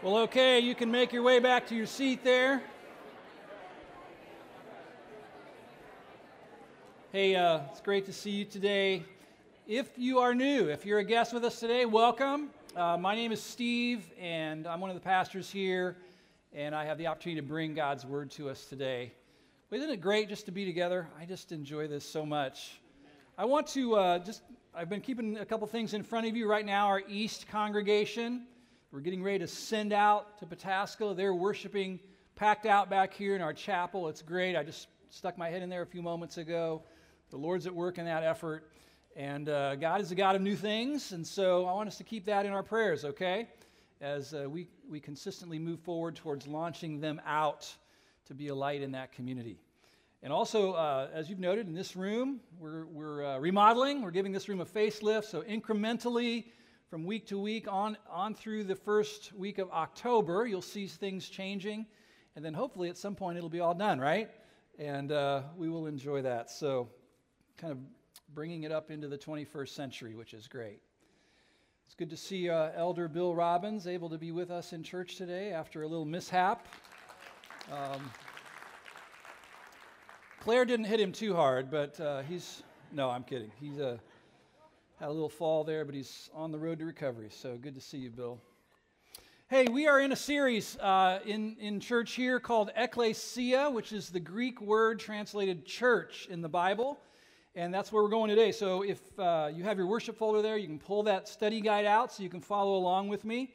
Well, okay, you can make your way back to your seat there. Hey, uh, it's great to see you today. If you are new, if you're a guest with us today, welcome. Uh, my name is Steve, and I'm one of the pastors here, and I have the opportunity to bring God's word to us today. Isn't it great just to be together? I just enjoy this so much. I want to uh, just, I've been keeping a couple things in front of you right now. Our East congregation. We're getting ready to send out to Pataskala. They're worshiping packed out back here in our chapel. It's great. I just stuck my head in there a few moments ago. The Lord's at work in that effort. And uh, God is a God of new things. And so I want us to keep that in our prayers, okay? As uh, we, we consistently move forward towards launching them out to be a light in that community. And also, uh, as you've noted in this room, we're, we're uh, remodeling. We're giving this room a facelift. So incrementally, from week to week on, on through the first week of October. You'll see things changing, and then hopefully at some point it'll be all done, right? And uh, we will enjoy that. So, kind of bringing it up into the 21st century, which is great. It's good to see uh, Elder Bill Robbins able to be with us in church today after a little mishap. Um, Claire didn't hit him too hard, but uh, he's, no, I'm kidding. He's a. Had a little fall there, but he's on the road to recovery. So good to see you, Bill. Hey, we are in a series uh, in, in church here called Ecclesia, which is the Greek word translated church in the Bible. And that's where we're going today. So if uh, you have your worship folder there, you can pull that study guide out so you can follow along with me.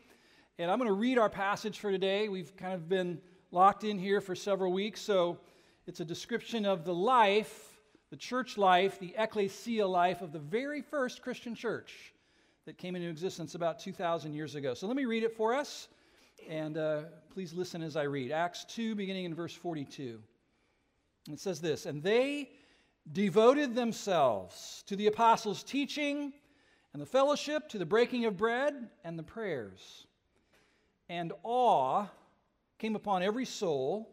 And I'm going to read our passage for today. We've kind of been locked in here for several weeks. So it's a description of the life the church life, the ecclesia life of the very first Christian church that came into existence about 2,000 years ago. So let me read it for us, and uh, please listen as I read. Acts 2, beginning in verse 42. It says this And they devoted themselves to the apostles' teaching and the fellowship, to the breaking of bread and the prayers. And awe came upon every soul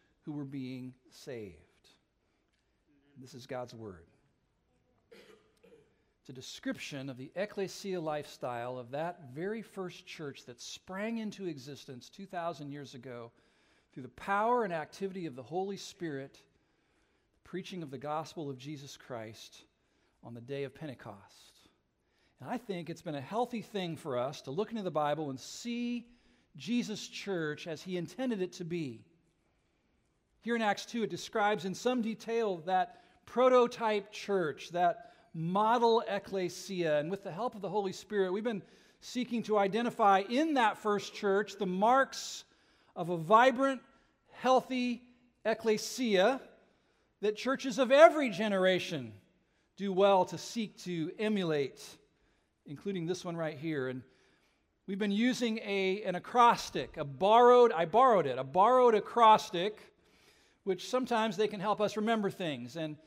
who were being saved. This is God's word. It's a description of the ecclesia lifestyle of that very first church that sprang into existence 2,000 years ago through the power and activity of the Holy Spirit, the preaching of the gospel of Jesus Christ on the day of Pentecost. And I think it's been a healthy thing for us to look into the Bible and see Jesus' church as he intended it to be here in Acts 2, it describes in some detail that prototype church, that model ecclesia. And with the help of the Holy Spirit, we've been seeking to identify in that first church the marks of a vibrant, healthy ecclesia that churches of every generation do well to seek to emulate, including this one right here. And we've been using a, an acrostic, a borrowed, I borrowed it, a borrowed acrostic which sometimes they can help us remember things. And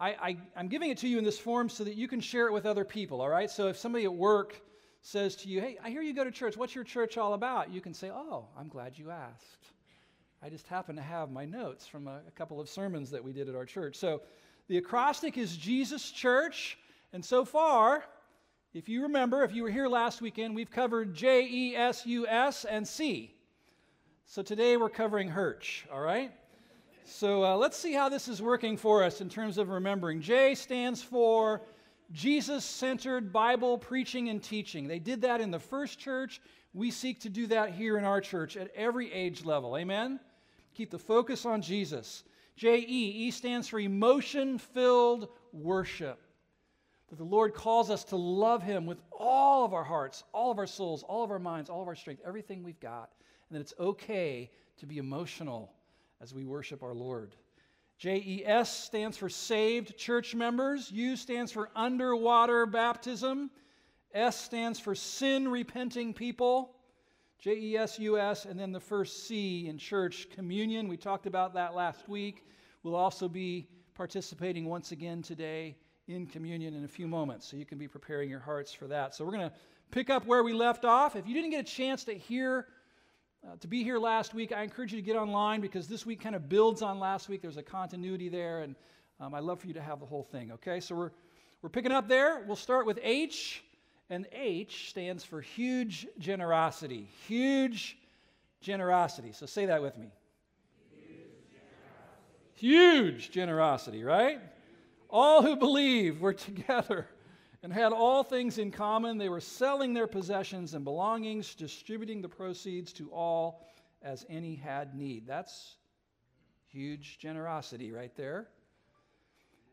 I, am giving it to you in this form so that you can share it with other people, all right? So if somebody at work says to you, hey, I hear you go to church. What's your church all about? You can say, oh, I'm glad you asked. I just happen to have my notes from a, a couple of sermons that we did at our church. So the acrostic is Jesus Church. And so far, if you remember, if you were here last weekend, we've covered J, E, S, U, S, and C. So today we're covering Hirsch, all right? So uh, let's see how this is working for us in terms of remembering. J stands for Jesus centered Bible preaching and teaching. They did that in the first church. We seek to do that here in our church at every age level. Amen? Keep the focus on Jesus. J E, E stands for emotion filled worship. That the Lord calls us to love Him with all of our hearts, all of our souls, all of our minds, all of our strength, everything we've got. And that it's okay to be emotional as we worship our Lord. JES stands for saved church members. U stands for underwater baptism. S stands for sin repenting people. J E S U S, and then the first C in church, communion. We talked about that last week. We'll also be participating once again today in communion in a few moments, so you can be preparing your hearts for that. So we're going to pick up where we left off. If you didn't get a chance to hear, uh, to be here last week, I encourage you to get online because this week kind of builds on last week. There's a continuity there, and um, I'd love for you to have the whole thing. Okay, so we're we're picking up there. We'll start with H, and H stands for huge generosity. Huge generosity. So say that with me. Huge generosity, right? All who believe were together and had all things in common. They were selling their possessions and belongings, distributing the proceeds to all as any had need. That's huge generosity right there.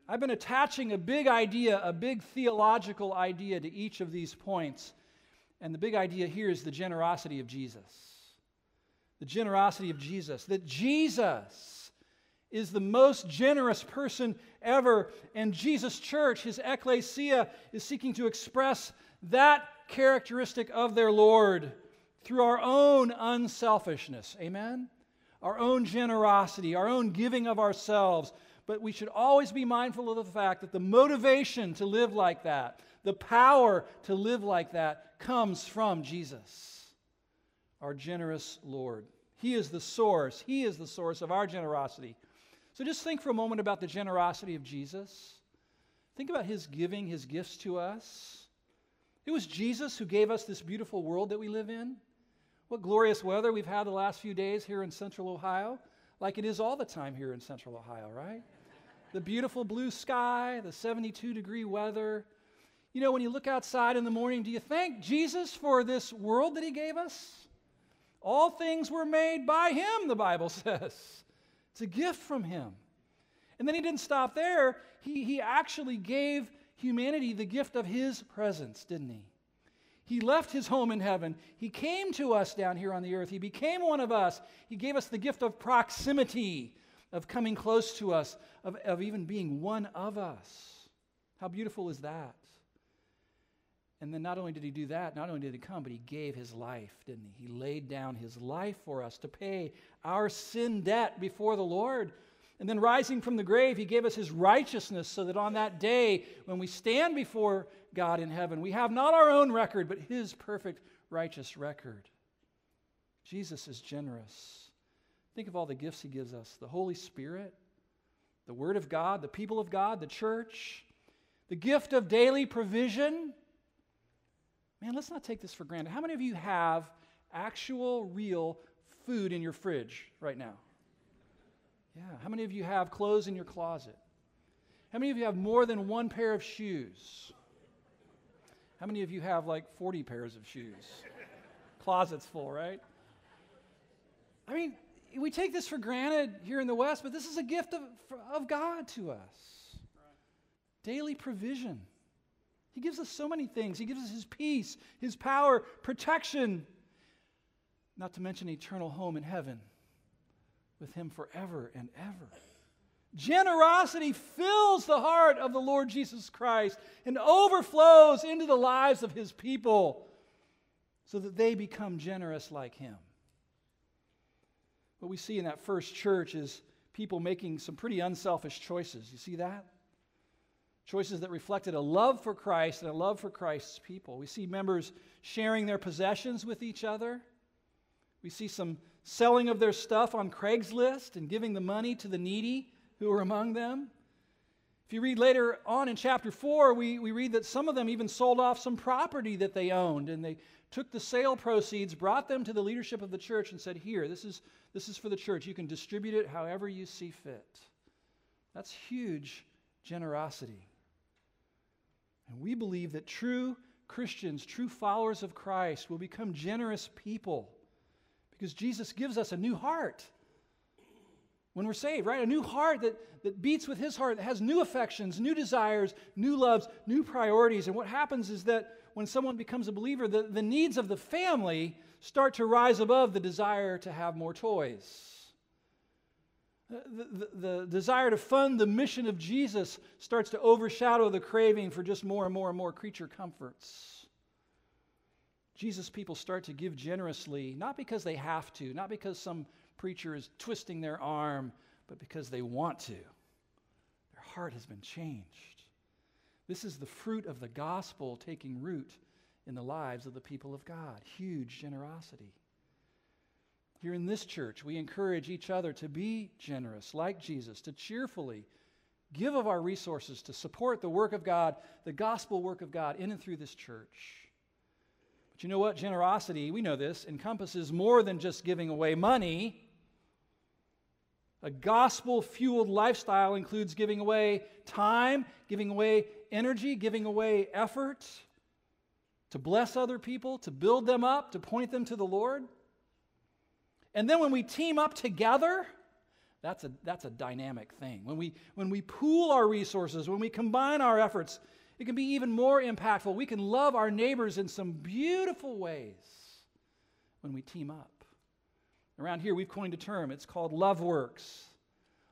I've been attaching a big idea, a big theological idea to each of these points. And the big idea here is the generosity of Jesus. The generosity of Jesus. That Jesus is the most generous person ever. And Jesus' church, his ecclesia, is seeking to express that characteristic of their Lord through our own unselfishness. Amen? Our own generosity, our own giving of ourselves. But we should always be mindful of the fact that the motivation to live like that, the power to live like that, comes from Jesus, our generous Lord. He is the source. He is the source of our generosity. So just think for a moment about the generosity of Jesus. Think about his giving, his gifts to us. It was Jesus who gave us this beautiful world that we live in. What glorious weather we've had the last few days here in central Ohio, like it is all the time here in central Ohio, right? the beautiful blue sky, the 72 degree weather. You know, when you look outside in the morning, do you thank Jesus for this world that he gave us? All things were made by him, the Bible says. It's a gift from Him. And then He didn't stop there. He, he actually gave humanity the gift of His presence, didn't He? He left His home in heaven. He came to us down here on the earth. He became one of us. He gave us the gift of proximity, of coming close to us, of, of even being one of us. How beautiful is that? And then not only did he do that, not only did he come, but he gave his life, didn't he? He laid down his life for us to pay our sin debt before the Lord. And then rising from the grave, he gave us his righteousness so that on that day, when we stand before God in heaven, we have not our own record, but his perfect righteous record. Jesus is generous. Think of all the gifts he gives us the Holy Spirit, the Word of God, the people of God, the church, the gift of daily provision Man, let's not take this for granted. How many of you have actual, real food in your fridge right now? Yeah. How many of you have clothes in your closet? How many of you have more than one pair of shoes? How many of you have like 40 pairs of shoes? Closet's full, right? I mean, we take this for granted here in the West, but this is a gift of, of God to us. Daily provision. He gives us so many things. He gives us His peace, His power, protection, not to mention eternal home in heaven with Him forever and ever. Generosity fills the heart of the Lord Jesus Christ and overflows into the lives of His people so that they become generous like Him. What we see in that first church is people making some pretty unselfish choices. You see that? Choices that reflected a love for Christ and a love for Christ's people. We see members sharing their possessions with each other. We see some selling of their stuff on Craigslist and giving the money to the needy who were among them. If you read later on in chapter 4, we, we read that some of them even sold off some property that they owned and they took the sale proceeds, brought them to the leadership of the church, and said, Here, this is, this is for the church. You can distribute it however you see fit. That's huge generosity. And we believe that true Christians, true followers of Christ, will become generous people because Jesus gives us a new heart when we're saved, right? A new heart that, that beats with his heart, that has new affections, new desires, new loves, new priorities. And what happens is that when someone becomes a believer, the, the needs of the family start to rise above the desire to have more toys the, the, desire to fund the mission of Jesus starts to overshadow the craving for just more and more and more creature comforts. Jesus people start to give generously, not because they have to, not because some preacher is twisting their arm, but because they want to. Their heart has been changed. This is the fruit of the gospel taking root in the lives of the people of God. Huge generosity. Here in this church, we encourage each other to be generous, like Jesus, to cheerfully give of our resources to support the work of God, the gospel work of God in and through this church. But you know what? Generosity, we know this, encompasses more than just giving away money. A gospel fueled lifestyle includes giving away time, giving away energy, giving away effort to bless other people, to build them up, to point them to the Lord. And then when we team up together, that's a, that's a dynamic thing. When we, when we pool our resources, when we combine our efforts, it can be even more impactful. We can love our neighbors in some beautiful ways when we team up. Around here, we've coined a term. It's called love works.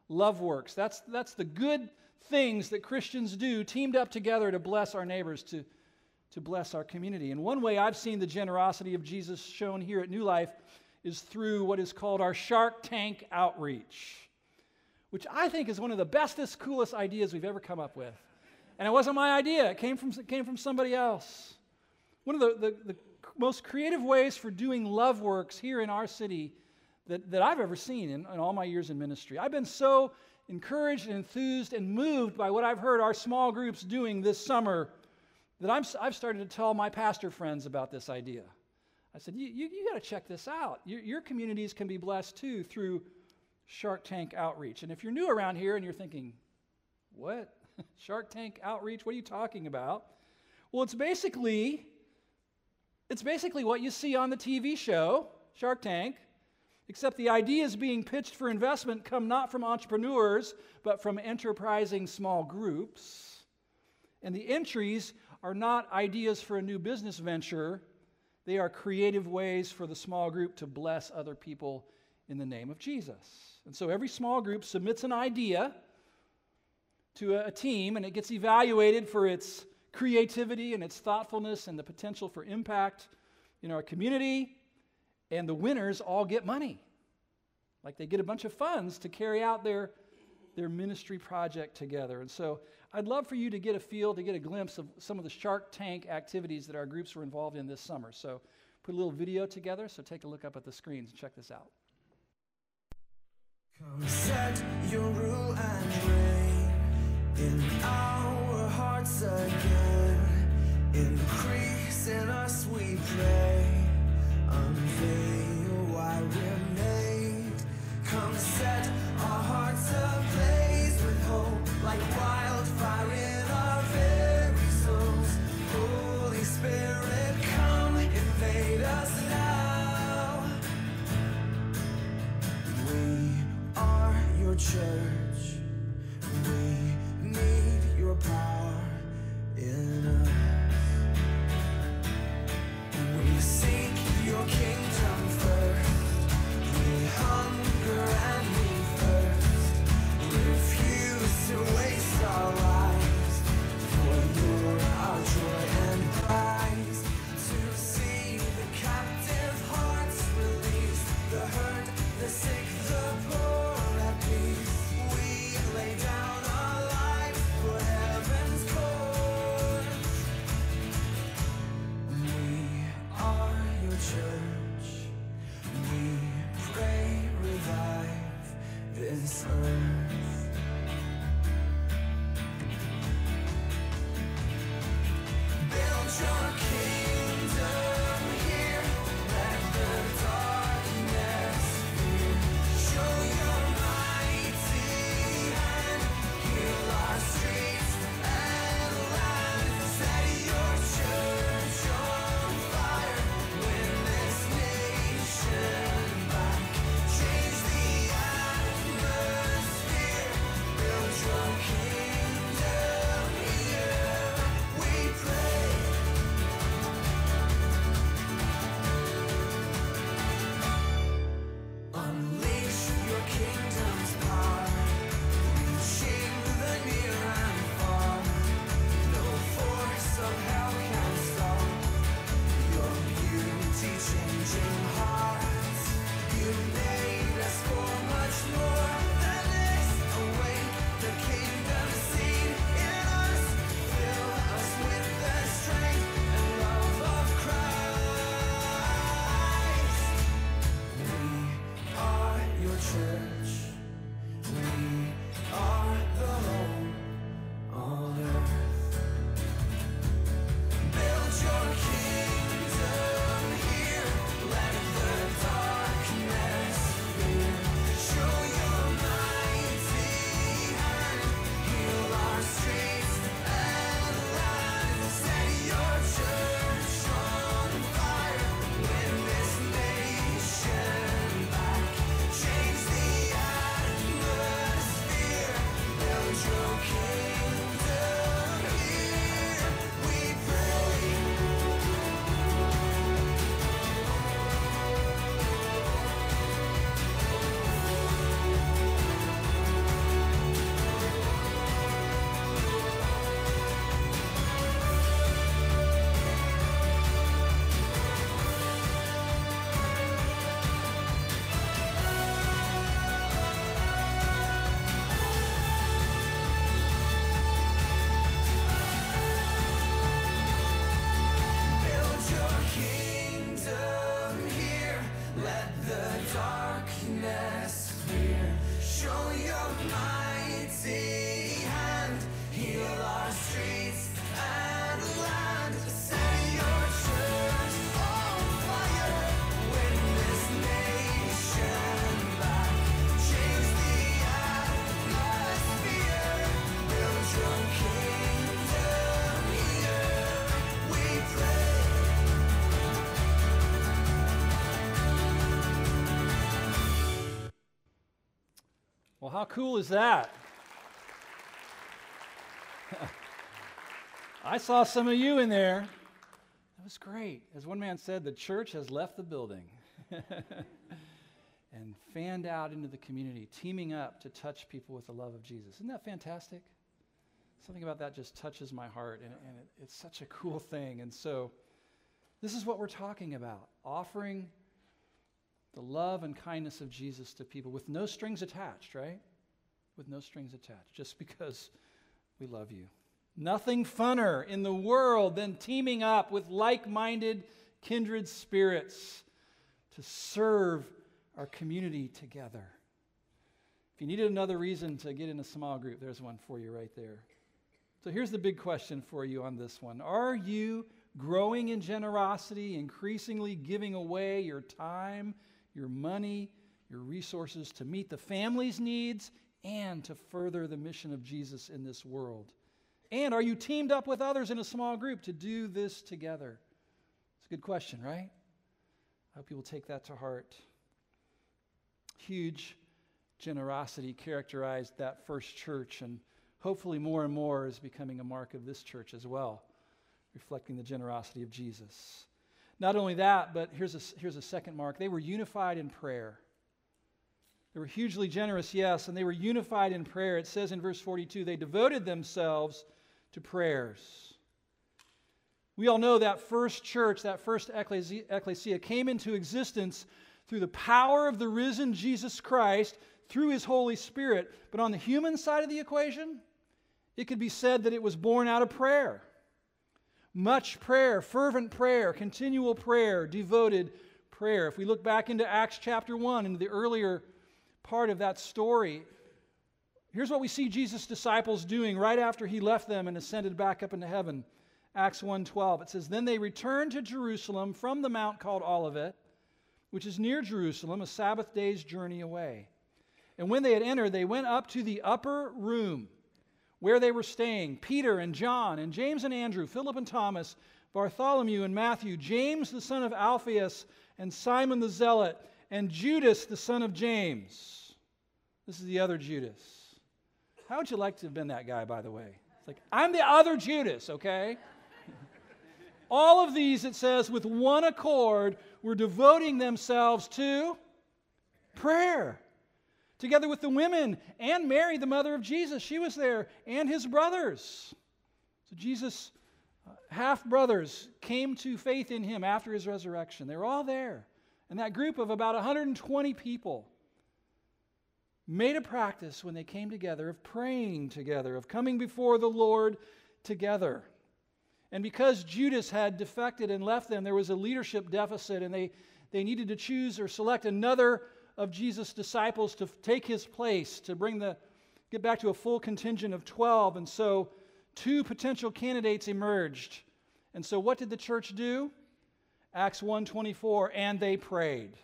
Love works. That's, that's the good things that Christians do teamed up together to bless our neighbors, to, to bless our community. And one way I've seen the generosity of Jesus shown here at New Life is through what is called our Shark Tank outreach, which I think is one of the bestest, coolest ideas we've ever come up with. And it wasn't my idea, it came from, it came from somebody else. One of the, the, the most creative ways for doing love works here in our city that, that I've ever seen in, in all my years in ministry. I've been so encouraged and enthused and moved by what I've heard our small groups doing this summer that I'm, I've started to tell my pastor friends about this idea. I said, You, you, you got to check this out. Your, your communities can be blessed too through Shark Tank outreach. And if you're new around here and you're thinking, What? Shark Tank outreach? What are you talking about? Well, it's basically it's basically what you see on the TV show, Shark Tank, except the ideas being pitched for investment come not from entrepreneurs, but from enterprising small groups. And the entries are not ideas for a new business venture, they are creative ways for the small group to bless other people in the name of Jesus. And so every small group submits an idea to a, team, and it gets evaluated for its creativity and its thoughtfulness and the potential for impact in our community. And the winners all get money. Like they get a bunch of funds to carry out their, their ministry project together. And so I'd love for you to get a feel, to get a glimpse of some of the Shark Tank activities that our groups were involved in this summer. So put a little video together, so take a look up at the screens and check this out. Come set your rule and reign in our hearts again. Increase in us, we pray. Unveil why we're made. Come set cool is that? I saw some of you in there. That was great. As one man said, the church has left the building and fanned out into the community, teaming up to touch people with the love of Jesus. Isn't that fantastic? Something about that just touches my heart, and, and it, it's such a cool thing. And so, this is what we're talking about offering the love and kindness of Jesus to people with no strings attached, right? With no strings attached, just because we love you. Nothing funner in the world than teaming up with like minded, kindred spirits to serve our community together. If you needed another reason to get in a small group, there's one for you right there. So here's the big question for you on this one Are you growing in generosity, increasingly giving away your time, your money, your resources to meet the family's needs and to further the mission of Jesus in this world? And are you teamed up with others in a small group to do this together? It's a good question, right? I hope you will take that to heart. Huge generosity characterized that first church, and hopefully more and more is becoming a mark of this church as well, reflecting the generosity of Jesus. Not only that, but here's a, here's a second mark. They were unified in prayer. They were hugely generous, yes, and they were unified in prayer. It says in verse 42 they devoted themselves to prayers. We all know that first church, that first ecclesia, came into existence through the power of the risen Jesus Christ through his Holy Spirit. But on the human side of the equation, it could be said that it was born out of prayer. Much prayer, fervent prayer, continual prayer, devoted prayer. If we look back into Acts chapter 1, into the earlier part of that story, here's what we see Jesus' disciples doing right after he left them and ascended back up into heaven. Acts 1:12. It says, "Then they returned to Jerusalem from the mount called Olivet, which is near Jerusalem, a Sabbath day's journey away. And when they had entered, they went up to the upper room where they were staying Peter and John and James and Andrew, Philip and Thomas, Bartholomew and Matthew, James the son of Alphaeus, and Simon the Zealot, and Judas the son of James. This is the other Judas. How would you like to have been that guy, by the way? It's like, I'm the other Judas, okay? All of these, it says, with one accord, were devoting themselves to prayer. Together with the women and Mary, the mother of Jesus. She was there, and his brothers. So Jesus' uh, half brothers came to faith in him after his resurrection. They were all there. And that group of about 120 people made a practice when they came together of praying together, of coming before the Lord together. And because Judas had defected and left them, there was a leadership deficit, and they, they needed to choose or select another of Jesus' disciples to take his place, to bring the get back to a full contingent of 12. And so two potential candidates emerged. And so what did the church do? Acts 1:24, and they prayed.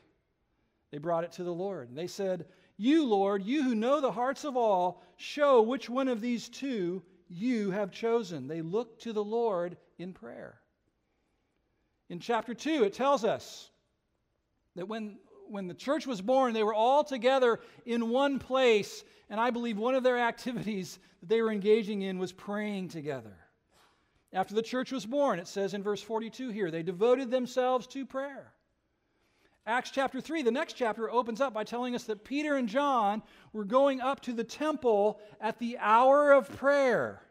They brought it to the Lord. And they said, "You, Lord, you who know the hearts of all, show which one of these two you have chosen." They looked to the Lord in prayer. In chapter 2, it tells us that when when the church was born, they were all together in one place. And I believe one of their activities that they were engaging in was praying together. After the church was born, it says in verse 42 here, they devoted themselves to prayer. Acts chapter 3, the next chapter, opens up by telling us that Peter and John were going up to the temple at the hour of prayer.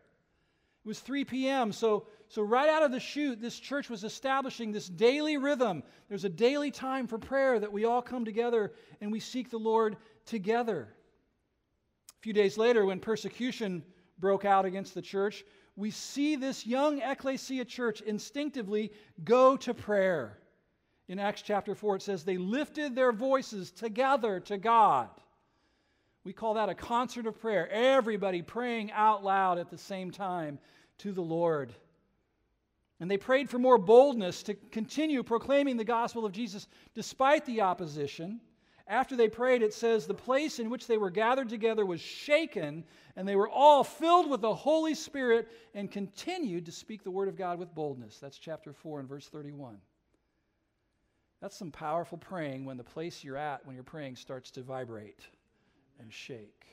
It was 3 p.m., so so, right out of the chute, this church was establishing this daily rhythm. There's a daily time for prayer that we all come together and we seek the Lord together. A few days later, when persecution broke out against the church, we see this young ecclesia church instinctively go to prayer. In Acts chapter 4, it says, They lifted their voices together to God. We call that a concert of prayer. Everybody praying out loud at the same time to the Lord. And they prayed for more boldness to continue proclaiming the gospel of Jesus despite the opposition. After they prayed, it says, the place in which they were gathered together was shaken, and they were all filled with the Holy Spirit and continued to speak the word of God with boldness. That's chapter 4 and verse 31. That's some powerful praying when the place you're at when you're praying starts to vibrate and shake.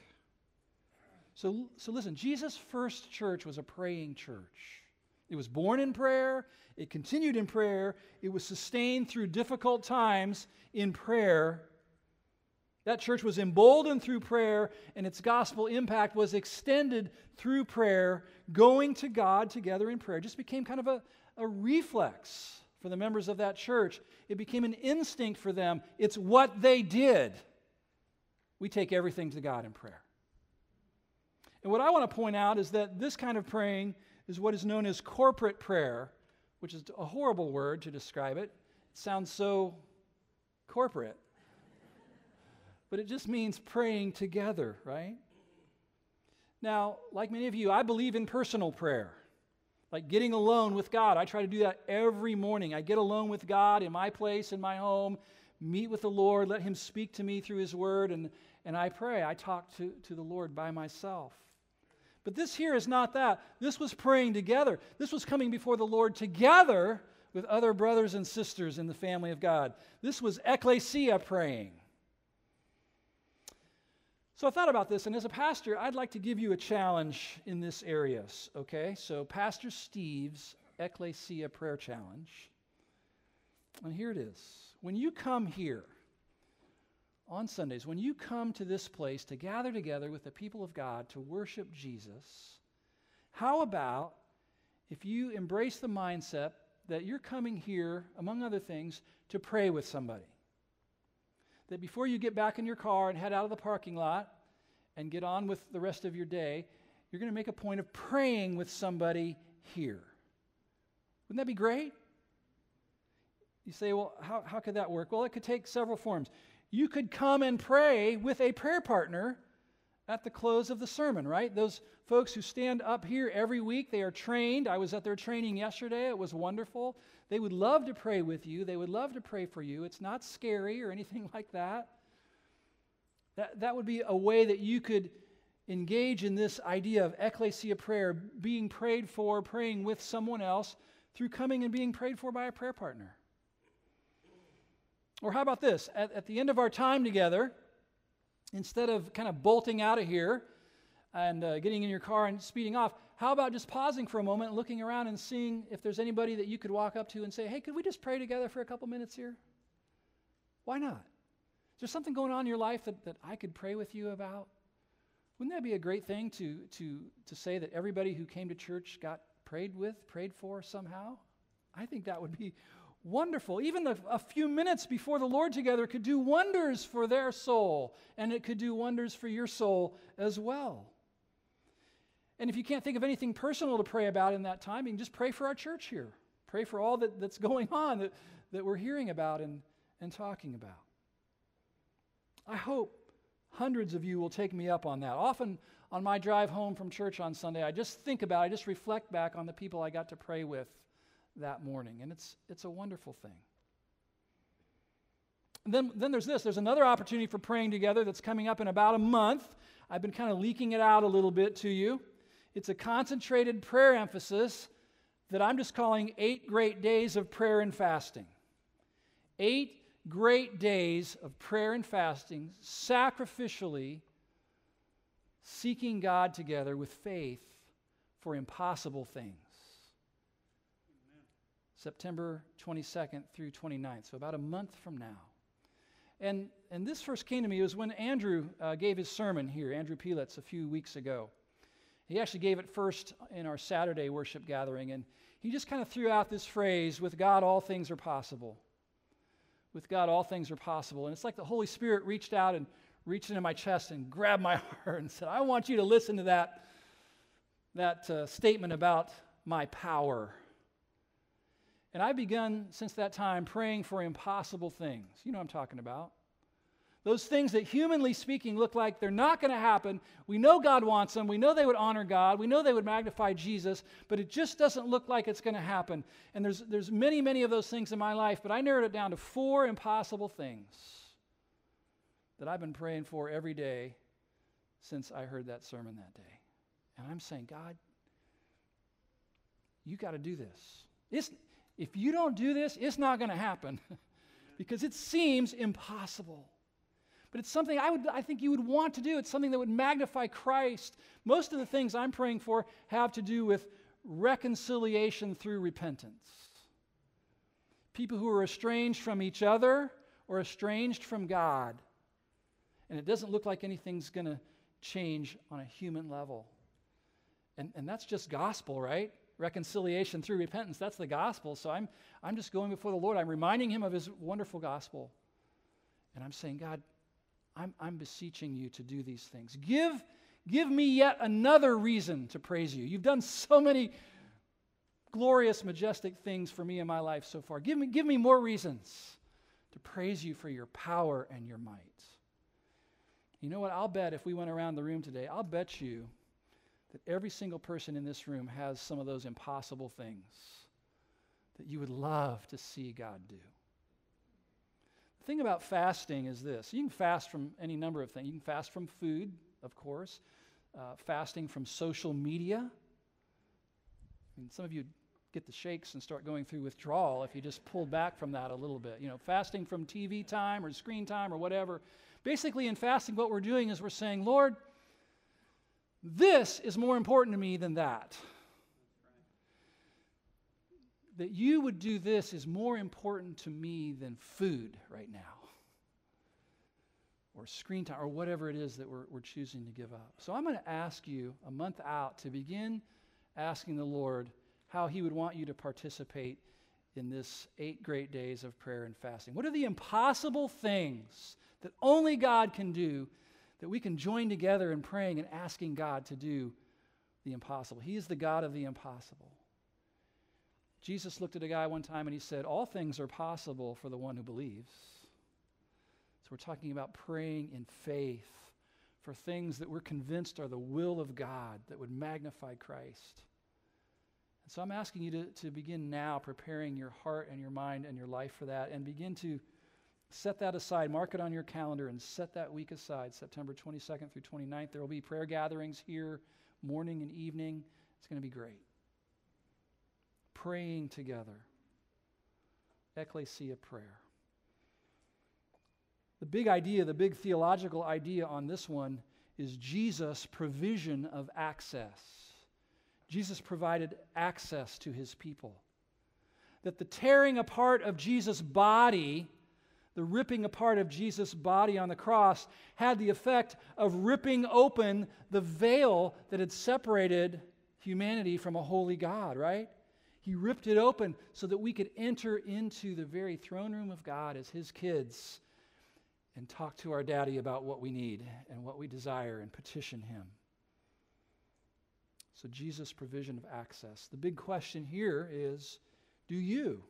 So, so listen, Jesus' first church was a praying church. It was born in prayer, it continued in prayer, it was sustained through difficult times in prayer. That church was emboldened through prayer, and its gospel impact was extended through prayer. Going to God together in prayer just became kind of a, a reflex for the members of that church. It became an instinct for them. It's what they did. We take everything to God in prayer. And what I want to point out is that this kind of praying is what is known as corporate prayer, which is a horrible word to describe it. It sounds so corporate. But it just means praying together, right? Now, like many of you, I believe in personal prayer. Like getting alone with God. I try to do that every morning. I get alone with God in my place, in my home, meet with the Lord, let Him speak to me through His Word, and, and I pray. I talk to, to the Lord by myself. But this here is not that. This was praying together. This was coming before the Lord together with other brothers and sisters in the family of God. This was ecclesia praying. So I thought about this, and as a pastor, I'd like to give you a challenge in this area. Okay, so Pastor Steve's Ecclesia Prayer Challenge. And here it is. When you come here, on Sundays, when you come to this place to gather together with the people of God to worship Jesus, how about if you embrace the mindset that you're coming here, among other things, to pray with somebody? That before you get back in your car and head out of the parking lot and get on with the rest of your day, you're going to make a point of praying with somebody here. Wouldn't that be great? You say, well, how, how could that work? Well, it could take several forms you could come and pray with a prayer partner at the close of the sermon, right? Those folks who stand up here every week, they are trained. I was at their training yesterday, it was wonderful. They would love to pray with you, they would love to pray for you. It's not scary or anything like that. That, that would be a way that you could engage in this idea of ecclesia prayer, being prayed for, praying with someone else through coming and being prayed for by a prayer partner. Or how about this? At, at the end of our time together, instead of kind of bolting out of here and uh, getting in your car and speeding off, how about just pausing for a moment, looking around and seeing if there's anybody that you could walk up to and say, hey, could we just pray together for a couple minutes here? Why not? Is there something going on in your life that, that I could pray with you about? Wouldn't that be a great thing to, to, to say that everybody who came to church got prayed with, prayed for somehow? I think that would be wonderful. Even the, a few minutes before the Lord together could do wonders for their soul, and it could do wonders for your soul as well. And if you can't think of anything personal to pray about in that time, you can just pray for our church here. Pray for all that, that's going on that, that we're hearing about and, and talking about. I hope hundreds of you will take me up on that. Often on my drive home from church on Sunday, I just think about, I just reflect back on the people I got to pray with that morning. And it's, it's a wonderful thing. And then, then there's this there's another opportunity for praying together that's coming up in about a month. I've been kind of leaking it out a little bit to you. It's a concentrated prayer emphasis that I'm just calling eight great days of prayer and fasting. Eight great days of prayer and fasting, sacrificially seeking God together with faith for impossible things. September 22nd through 29th, so about a month from now. And, and this first came to me was when Andrew uh, gave his sermon here, Andrew Pelitz, a few weeks ago. He actually gave it first in our Saturday worship gathering, and he just kind of threw out this phrase with God, all things are possible. With God, all things are possible. And it's like the Holy Spirit reached out and reached into my chest and grabbed my heart and said, I want you to listen to that, that uh, statement about my power and I've begun since that time praying for impossible things. You know I'm talking about. Those things that, humanly speaking, look like they're not going to happen. We know God wants them. We know they would honor God. We know they would magnify Jesus, but it just doesn't look like it's going to happen. And there's, there's many, many of those things in my life, but I narrowed it down to four impossible things that I've been praying for every day since I heard that sermon that day. And I'm saying, God, you got to do this. It's, if you don't do this, it's not going to happen because it seems impossible. but it's something I, would, I think you would want to do. It's something that would magnify Christ. Most of the things I'm praying for have to do with reconciliation through repentance. People who are estranged from each other or estranged from God. And it doesn't look like anything's going to change on a human level. And, and that's just gospel, right? Reconciliation through repentance. That's the gospel. So I'm, I'm just going before the Lord. I'm reminding him of his wonderful gospel. And I'm saying, God, I'm, I'm beseeching you to do these things. Give, give me yet another reason to praise you. You've done so many glorious, majestic things for me in my life so far. Give me, give me more reasons to praise you for your power and your might. You know what? I'll bet if we went around the room today, I'll bet you that every single person in this room has some of those impossible things that you would love to see God do. The thing about fasting is this you can fast from any number of things. You can fast from food, of course, uh, fasting from social media. I mean, some of you get the shakes and start going through withdrawal if you just pull back from that a little bit. You know, fasting from TV time or screen time or whatever. Basically, in fasting, what we're doing is we're saying, Lord, this is more important to me than that. That you would do this is more important to me than food right now, or screen time, or whatever it is that we're, we're choosing to give up. So I'm going to ask you a month out to begin asking the Lord how He would want you to participate in this eight great days of prayer and fasting. What are the impossible things that only God can do that we can join together in praying and asking God to do the impossible. He is the God of the impossible. Jesus looked at a guy one time and he said, All things are possible for the one who believes. So we're talking about praying in faith for things that we're convinced are the will of God that would magnify Christ. And so I'm asking you to, to begin now preparing your heart and your mind and your life for that and begin to Set that aside, mark it on your calendar, and set that week aside, September 22nd through 29th. There will be prayer gatherings here, morning and evening. It's going to be great. Praying together. Ecclesia prayer. The big idea, the big theological idea on this one is Jesus' provision of access. Jesus provided access to his people. That the tearing apart of Jesus' body the ripping apart of Jesus' body on the cross had the effect of ripping open the veil that had separated humanity from a holy God, right? He ripped it open so that we could enter into the very throne room of God as His kids and talk to our daddy about what we need and what we desire and petition Him. So, Jesus' provision of access. The big question here is do you?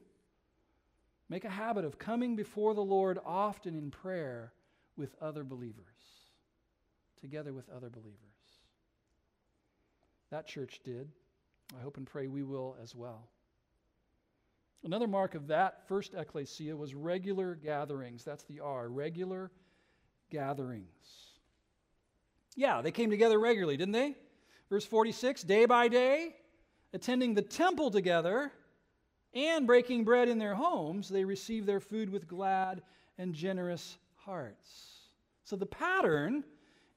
Make a habit of coming before the Lord often in prayer with other believers, together with other believers. That church did. I hope and pray we will as well. Another mark of that first ecclesia was regular gatherings. That's the R, regular gatherings. Yeah, they came together regularly, didn't they? Verse 46 day by day, attending the temple together and breaking bread in their homes, they receive their food with glad and generous hearts. So the pattern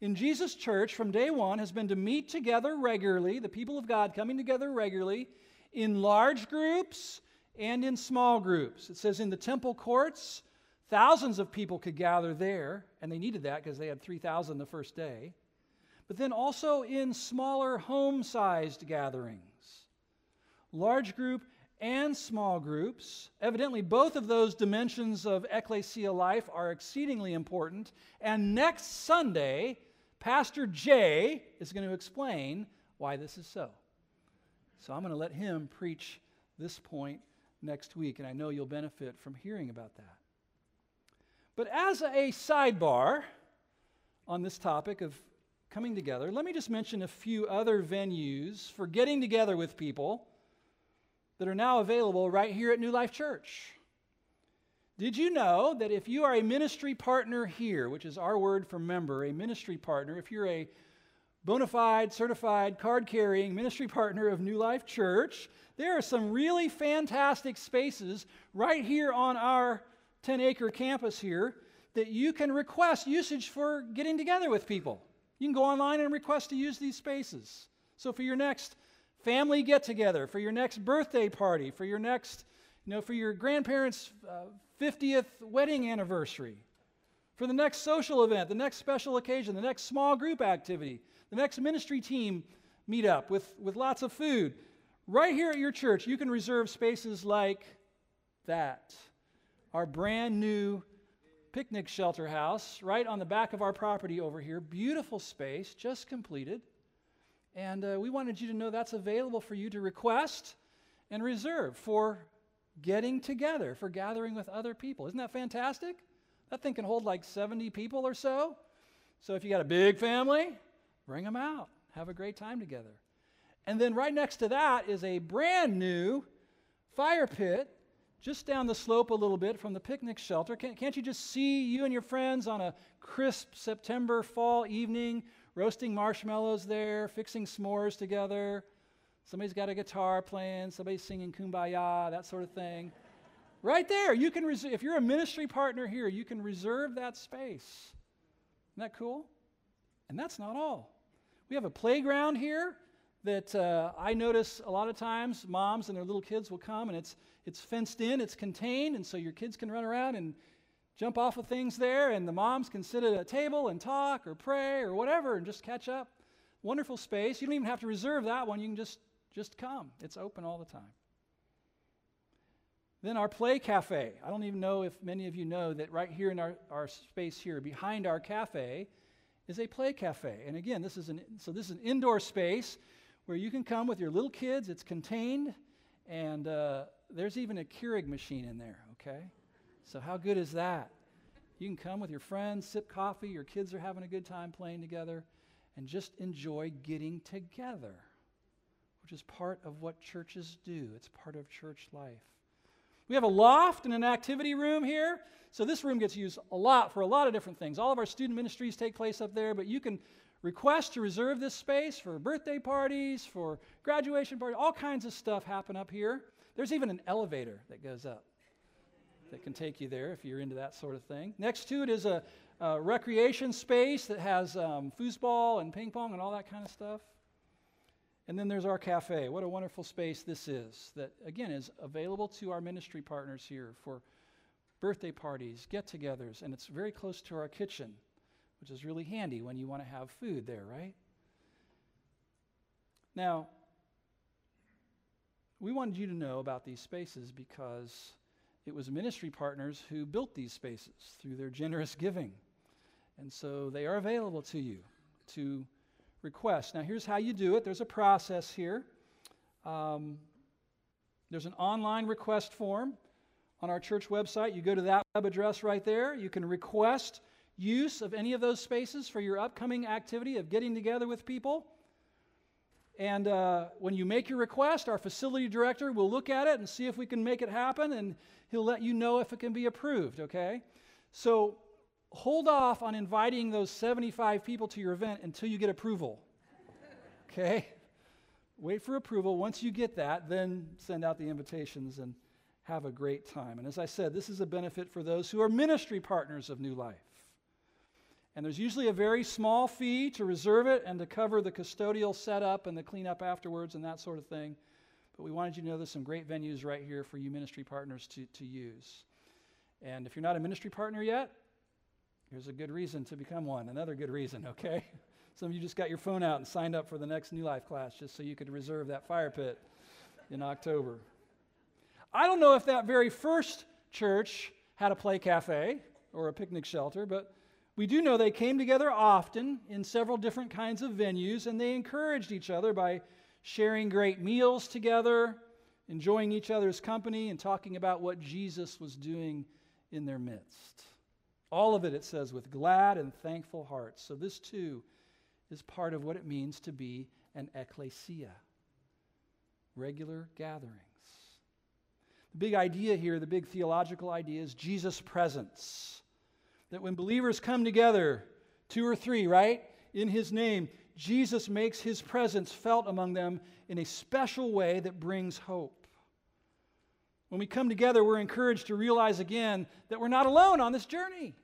in Jesus' church from day one has been to meet together regularly, the people of God coming together regularly in large groups and in small groups. It says in the temple courts, thousands of people could gather there, and they needed that because they had 3,000 the first day. But then also in smaller home sized gatherings. Large group and small groups. Evidently, both of those dimensions of ecclesia life are exceedingly important. And next Sunday, Pastor Jay is going to explain why this is so. So I'm going to let him preach this point next week, and I know you'll benefit from hearing about that. But as a sidebar on this topic of coming together, let me just mention a few other venues for getting together with people that are now available right here at New Life Church. Did you know that if you are a ministry partner here, which is our word for member, a ministry partner, if you're a bona fide, certified, card carrying ministry partner of New Life Church, there are some really fantastic spaces right here on our 10 acre campus here that you can request usage for getting together with people. You can go online and request to use these spaces. So for your next family get together, for your next birthday party, for your next, you know, for your grandparents' uh, 50th wedding anniversary, for the next social event, the next special occasion, the next small group activity, the next ministry team meetup with, with lots of food. Right here at your church, you can reserve spaces like that. Our brand new picnic shelter house right on the back of our property over here. Beautiful space, just completed. And uh, we wanted you to know that's available for you to request and reserve for getting together, for gathering with other people. Isn't that fantastic? That thing can hold like 70 people or so. So if you got a big family, bring them out. Have a great time together. And then right next to that is a brand new fire pit just down the slope a little bit from the picnic shelter. Can't, can't you just see you and your friends on a crisp September fall evening roasting marshmallows there, fixing s'mores together? Somebody's got a guitar playing, somebody's singing kumbaya, that sort of thing. right there, you can res- if you're a ministry partner here, you can reserve that space. Isn't that cool? And that's not all. We have a playground here that uh, I notice a lot of times moms and their little kids will come and it's, it's fenced in, it's contained, and so your kids can run around and jump off of things there, and the moms can sit at a table and talk or pray or whatever and just catch up. Wonderful space. You don't even have to reserve that one, you can just, just come. It's open all the time. Then our play cafe. I don't even know if many of you know that right here in our, our space here, behind our cafe, is a play cafe. And again, this is an so this is an indoor space where you can come with your little kids. It's contained, and uh, there's even a Keurig machine in there, okay? So, how good is that? You can come with your friends, sip coffee, your kids are having a good time playing together, and just enjoy getting together, which is part of what churches do. It's part of church life. We have a loft and an activity room here. So, this room gets used a lot for a lot of different things. All of our student ministries take place up there, but you can request to reserve this space for birthday parties, for graduation parties, all kinds of stuff happen up here. There's even an elevator that goes up that can take you there if you're into that sort of thing. Next to it is a, a recreation space that has um, foosball and ping pong and all that kind of stuff. And then there's our cafe. What a wonderful space this is that, again, is available to our ministry partners here for birthday parties, get togethers, and it's very close to our kitchen which is really handy when you want to have food there, right? Now, we wanted you to know about these spaces because it was ministry partners who built these spaces through their generous giving. And so they are available to you to request. Now, here's how you do it there's a process here. Um, there's an online request form on our church website. You go to that web address right there. You can request use of any of those spaces for your upcoming activity of getting together with people. And uh, when you make your request, our facility director will look at it and see if we can make it happen, and he'll let you know if it can be approved, okay? So hold off on inviting those 75 people to your event until you get approval, okay? Wait for approval. Once you get that, then send out the invitations and have a great time. And as I said, this is a benefit for those who are ministry partners of New Life. And there's usually a very small fee to reserve it and to cover the custodial setup and the cleanup afterwards and that sort of thing. But we wanted you to know there's some great venues right here for you ministry partners to, to use. And if you're not a ministry partner yet, here's a good reason to become one. Another good reason, okay? Some of you just got your phone out and signed up for the next New Life class just so you could reserve that fire pit in October. I don't know if that very first church had a play cafe or a picnic shelter, but we do know they came together often in several different kinds of venues, and they encouraged each other by sharing great meals together, enjoying each other's company, and talking about what Jesus was doing in their midst. All of it, it says, with glad and thankful hearts. So, this too is part of what it means to be an ecclesia regular gatherings. The big idea here, the big theological idea, is Jesus' presence that when believers come together, two or three, right, in his name, Jesus makes his presence felt among them in a special way that brings hope. When we come together, we're encouraged to realize again that we're not alone on this journey.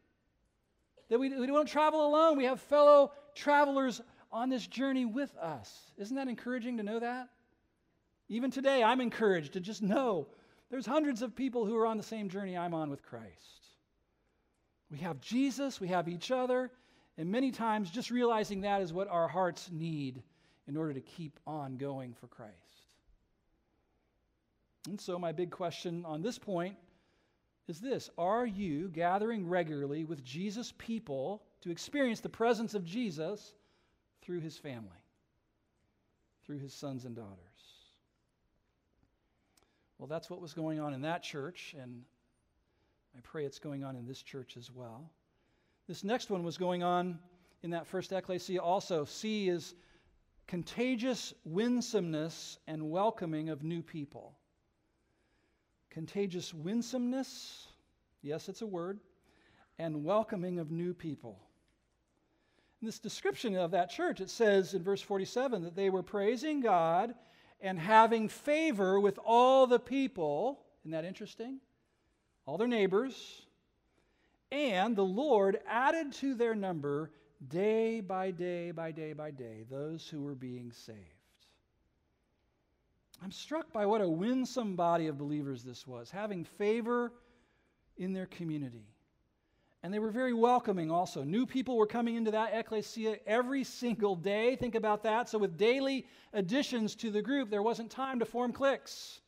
that we, we don't travel alone. We have fellow travelers on this journey with us. Isn't that encouraging to know that? Even today, I'm encouraged to just know there's hundreds of people who are on the same journey I'm on with Christ. We have Jesus, we have each other, and many times just realizing that is what our hearts need in order to keep on going for Christ. And so, my big question on this point is this Are you gathering regularly with Jesus' people to experience the presence of Jesus through his family, through his sons and daughters? Well, that's what was going on in that church, and I pray it's going on in this church as well. This next one was going on in that first ecclesia also. C is contagious winsomeness and welcoming of new people. Contagious winsomeness, yes, it's a word, and welcoming of new people. In this description of that church, it says in verse 47 that they were praising God and having favor with all the people. Isn't that interesting? All their neighbors. And the Lord added to their number day by day by day by day those who were being saved. I'm struck by what a winsome body of believers this was, having favor in their community. And they were very welcoming also. New people were coming into that ecclesia every single day. Think about that. So, with daily additions to the group, there wasn't time to form cliques.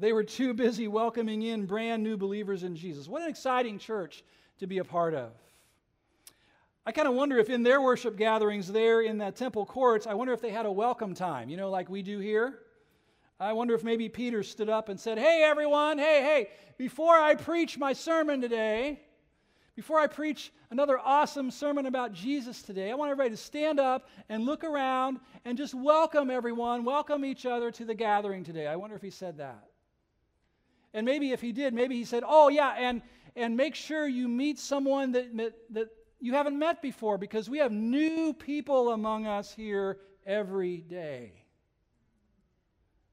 They were too busy welcoming in brand new believers in Jesus. What an exciting church to be a part of. I kind of wonder if in their worship gatherings there in the temple courts, I wonder if they had a welcome time, you know, like we do here. I wonder if maybe Peter stood up and said, Hey, everyone, hey, hey, before I preach my sermon today, before I preach another awesome sermon about Jesus today, I want everybody to stand up and look around and just welcome everyone, welcome each other to the gathering today. I wonder if he said that. And maybe if he did, maybe he said, Oh, yeah, and, and make sure you meet someone that, that you haven't met before because we have new people among us here every day.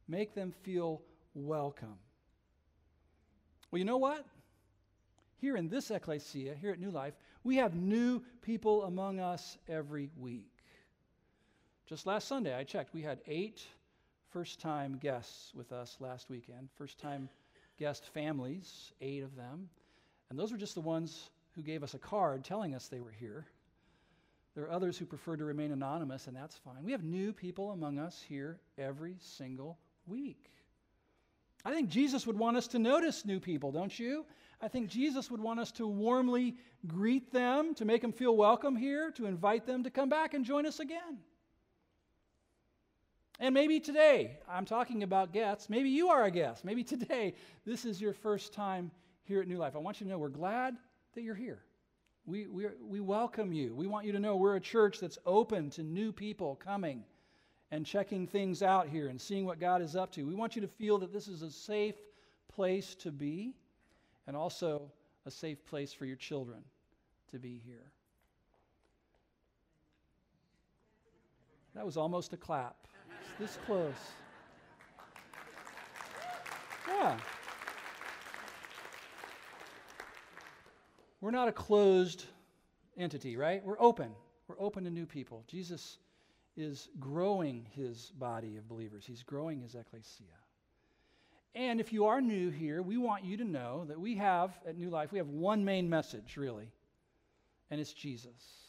Make them feel welcome. Well, you know what? Here in this ecclesia, here at New Life, we have new people among us every week. Just last Sunday, I checked, we had eight first time guests with us last weekend. First time guest families, eight of them. And those were just the ones who gave us a card telling us they were here. There are others who prefer to remain anonymous, and that's fine. We have new people among us here every single week. I think Jesus would want us to notice new people, don't you? I think Jesus would want us to warmly greet them, to make them feel welcome here, to invite them to come back and join us again. And maybe today, I'm talking about guests. Maybe you are a guest. Maybe today, this is your first time here at New Life. I want you to know we're glad that you're here. We, we, we welcome you. We want you to know we're a church that's open to new people coming and checking things out here and seeing what God is up to. We want you to feel that this is a safe place to be and also a safe place for your children to be here. That was almost a clap. This close. Yeah. We're not a closed entity, right? We're open. We're open to new people. Jesus is growing his body of believers, he's growing his ecclesia. And if you are new here, we want you to know that we have, at New Life, we have one main message, really, and it's Jesus.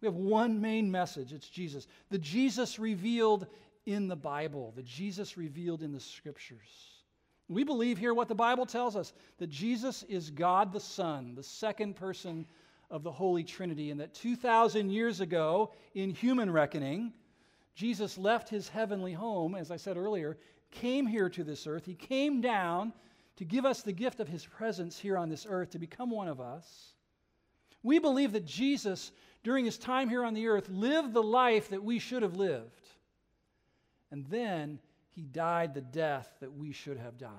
We have one main message it's Jesus. The Jesus revealed in the Bible, the Jesus revealed in the scriptures. We believe here what the Bible tells us that Jesus is God the Son, the second person of the Holy Trinity, and that 2,000 years ago, in human reckoning, Jesus left his heavenly home, as I said earlier, came here to this earth. He came down to give us the gift of his presence here on this earth, to become one of us. We believe that Jesus, during his time here on the earth, lived the life that we should have lived. And then he died the death that we should have died.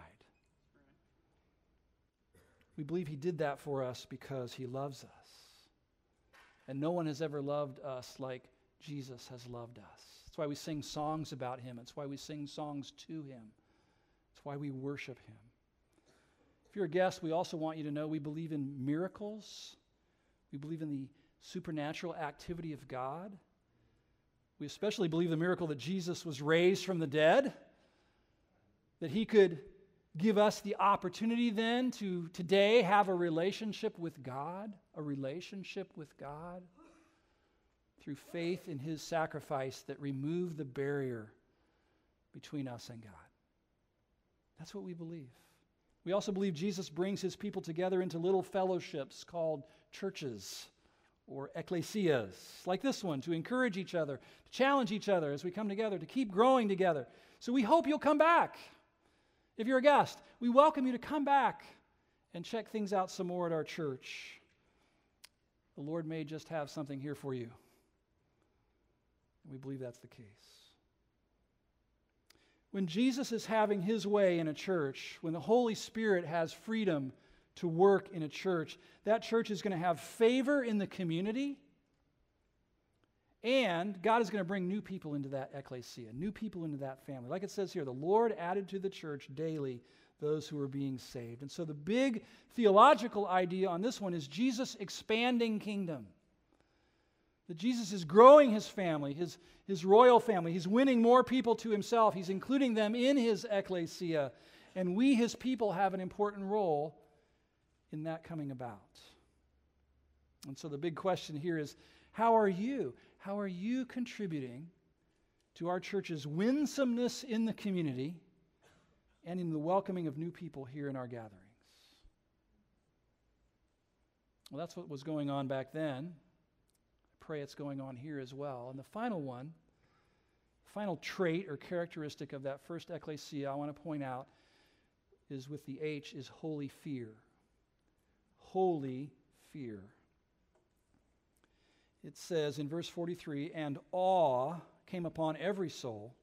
We believe He did that for us because He loves us. And no one has ever loved us like Jesus has loved us. That's why we sing songs about Him, it's why we sing songs to Him, it's why we worship Him. If you're a guest, we also want you to know we believe in miracles. We believe in the supernatural activity of God. We especially believe the miracle that Jesus was raised from the dead, that he could give us the opportunity then to today have a relationship with God, a relationship with God through faith in his sacrifice that removed the barrier between us and God. That's what we believe. We also believe Jesus brings his people together into little fellowships called churches or ecclesias, like this one, to encourage each other, to challenge each other as we come together, to keep growing together. So we hope you'll come back. If you're a guest, we welcome you to come back and check things out some more at our church. The Lord may just have something here for you. And we believe that's the case. When Jesus is having his way in a church, when the Holy Spirit has freedom to work in a church, that church is going to have favor in the community. And God is going to bring new people into that ecclesia, new people into that family. Like it says here, the Lord added to the church daily those who are being saved. And so the big theological idea on this one is Jesus expanding kingdom. That Jesus is growing his family, his, his royal family. He's winning more people to himself. He's including them in his ecclesia. And we, his people, have an important role in that coming about. And so the big question here is how are you? How are you contributing to our church's winsomeness in the community and in the welcoming of new people here in our gatherings? Well, that's what was going on back then. I pray it's going on here as well. And the final one, final trait or characteristic of that first ecclesia I want to point out is with the H is holy fear holy fear. It says in verse 43 and awe came upon every soul,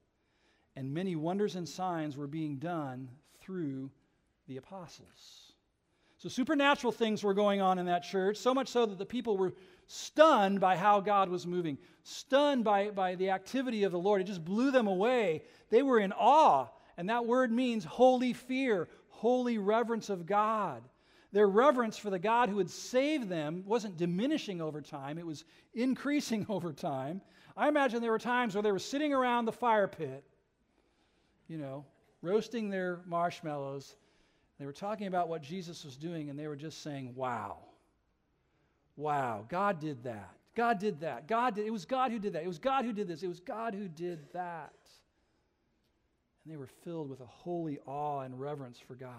and many wonders and signs were being done through the apostles. So, supernatural things were going on in that church, so much so that the people were stunned by how God was moving, stunned by, by the activity of the Lord. It just blew them away. They were in awe, and that word means holy fear, holy reverence of God. Their reverence for the God who had saved them wasn't diminishing over time, it was increasing over time. I imagine there were times where they were sitting around the fire pit, you know, roasting their marshmallows. They were talking about what Jesus was doing, and they were just saying, Wow. Wow, God did that. God did that. God did, it was God who did that. It was God who did this. It was God who did that. And they were filled with a holy awe and reverence for God.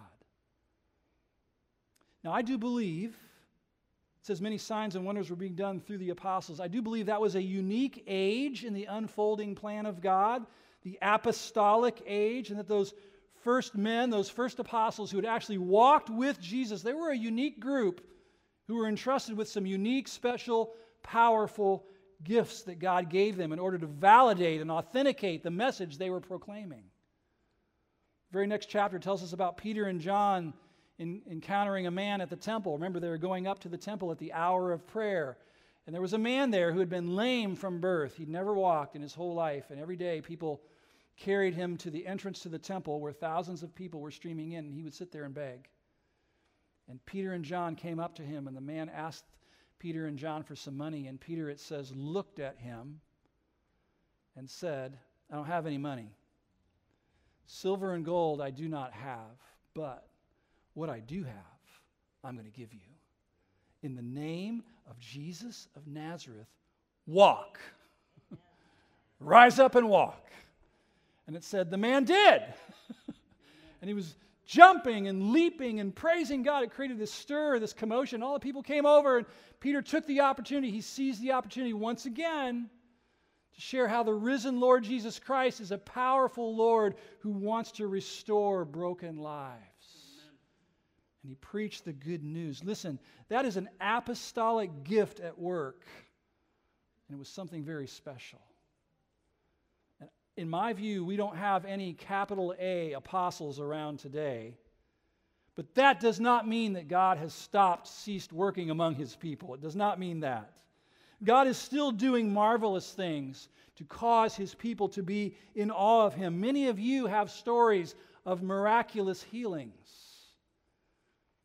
Now, I do believe, it says many signs and wonders were being done through the apostles. I do believe that was a unique age in the unfolding plan of God, the apostolic age, and that those first men, those first apostles who had actually walked with Jesus, they were a unique group who were entrusted with some unique, special, powerful gifts that God gave them in order to validate and authenticate the message they were proclaiming. The very next chapter tells us about Peter and John in, encountering a man at the temple. Remember, they were going up to the temple at the hour of prayer. And there was a man there who had been lame from birth. He'd never walked in his whole life. And every day, people carried him to the entrance to the temple where thousands of people were streaming in, and he would sit there and beg. And Peter and John came up to him, and the man asked Peter and John for some money. And Peter, it says, looked at him and said, I don't have any money. Silver and gold I do not have, but what I do have, I'm going to give you. In the name of Jesus of Nazareth, walk. Rise up and walk. And it said, the man did. and he was jumping and leaping and praising God. It created this stir, this commotion. All the people came over, and Peter took the opportunity. He seized the opportunity once again to share how the risen Lord Jesus Christ is a powerful Lord who wants to restore broken lives and he preached the good news. Listen, that is an apostolic gift at work, and it was something very special. And in my view, we don't have any capital A apostles around today. But that does not mean that God has stopped, ceased working among his people. It does not mean that. God is still doing marvelous things to cause his people to be in awe of him. Many of you have stories of miraculous healings.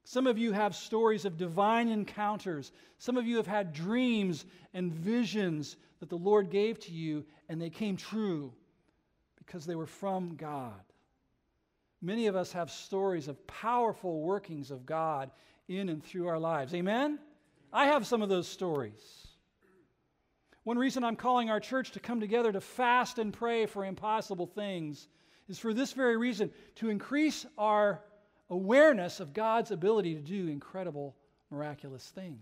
Some of you have stories of divine encounters. Some of you have had dreams and visions that the Lord gave to you, and they came true because they were from God. Many of us have stories of powerful workings of God in and through our lives. Amen? I have some of those stories. One reason I'm calling our church to come together to fast and pray for impossible things is for this very reason to increase our awareness of God's ability to do incredible, miraculous things,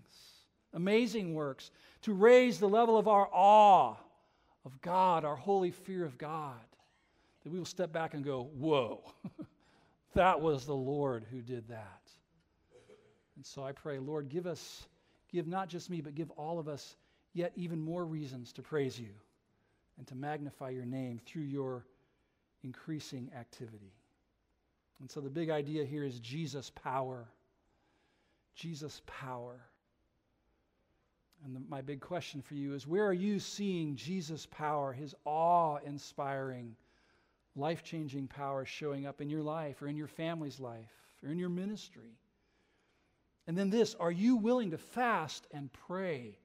amazing works, to raise the level of our awe of God, our holy fear of God, that we will step back and go, Whoa, that was the Lord who did that. And so I pray, Lord, give us, give not just me, but give all of us yet even more reasons to praise you and to magnify your name through your increasing activity. And so the big idea here is Jesus' power. Jesus' power. And the, my big question for you is where are you seeing Jesus' power, his awe inspiring, life changing power showing up in your life or in your family's life or in your ministry? And then this are you willing to fast and pray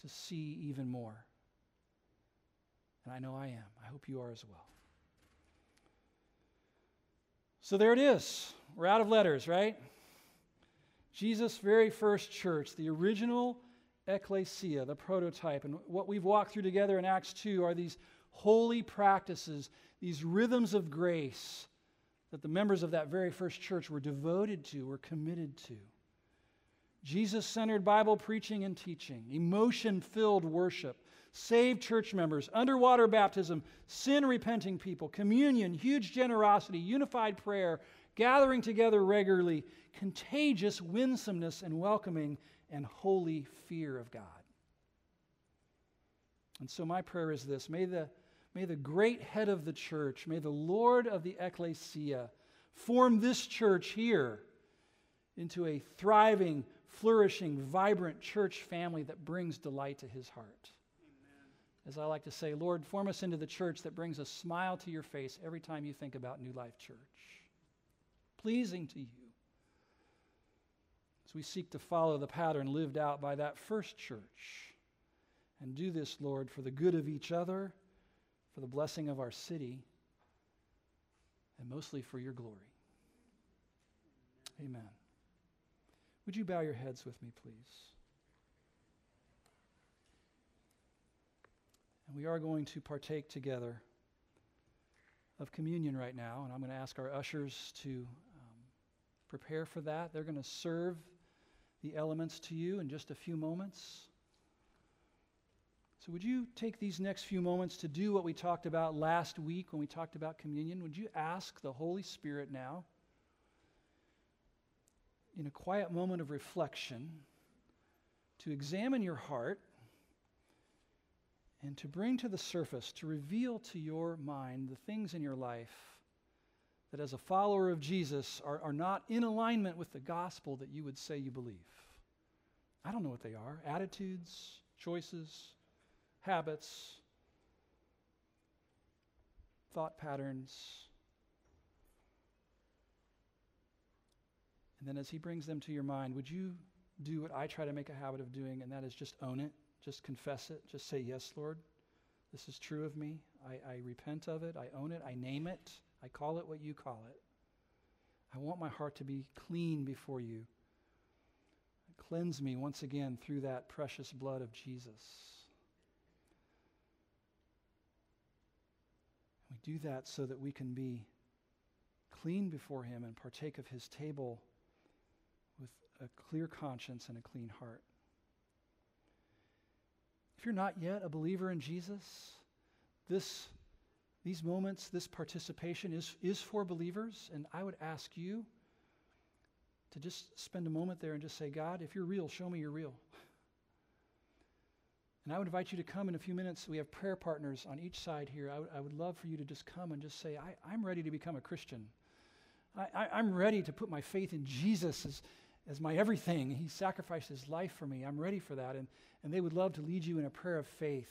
to see even more? And I know I am. I hope you are as well. So there it is. We're out of letters, right? Jesus' very first church, the original ecclesia, the prototype. And what we've walked through together in Acts 2 are these holy practices, these rhythms of grace that the members of that very first church were devoted to, were committed to. Jesus centered Bible preaching and teaching, emotion filled worship, saved church members, underwater baptism, sin repenting people, communion, huge generosity, unified prayer, gathering together regularly, contagious winsomeness and welcoming, and holy fear of God. And so, my prayer is this. May the, may the great head of the church, may the Lord of the ecclesia form this church here into a thriving, flourishing, vibrant church family that brings delight to his heart as I like to say, Lord, form us into the church that brings a smile to your face every time you think about New Life Church. Pleasing to you. As we seek to follow the pattern lived out by that first church. And do this, Lord, for the good of each other, for the blessing of our city, and mostly for your glory. Amen. Would you bow your heads with me, please? And we are going to partake together of communion right now. And I'm going to ask our ushers to um, prepare for that. They're going to serve the elements to you in just a few moments. So, would you take these next few moments to do what we talked about last week when we talked about communion? Would you ask the Holy Spirit now, in a quiet moment of reflection, to examine your heart and to bring to the surface, to reveal to your mind the things in your life that, as a follower of Jesus, are, are not in alignment with the gospel that you would say you believe. I don't know what they are attitudes, choices, habits, thought patterns. And then, as He brings them to your mind, would you do what I try to make a habit of doing, and that is just own it? Just confess it. Just say, Yes, Lord, this is true of me. I, I repent of it. I own it. I name it. I call it what you call it. I want my heart to be clean before you. Cleanse me once again through that precious blood of Jesus. We do that so that we can be clean before Him and partake of His table with a clear conscience and a clean heart. If you're not yet a believer in Jesus, this, these moments, this participation is, is for believers. And I would ask you to just spend a moment there and just say, God, if you're real, show me you're real. And I would invite you to come in a few minutes. We have prayer partners on each side here. I, w- I would love for you to just come and just say, I, am ready to become a Christian. I, am ready to put my faith in Jesus as, as my everything. He sacrificed his life for me. I'm ready for that. And, and they would love to lead you in a prayer of faith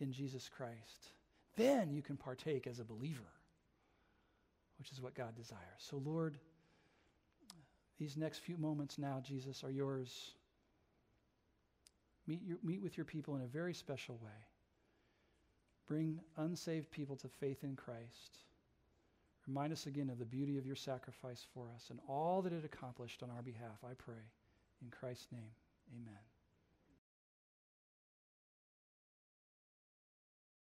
in Jesus Christ. Then you can partake as a believer, which is what God desires. So, Lord, These next few moments now, Jesus, are yours. Meet, your, meet with your people in a very special way. Bring unsaved people to faith in Christ. Remind us again of the beauty of your sacrifice for us and all that it accomplished on our behalf, I pray. In Christ's name, amen.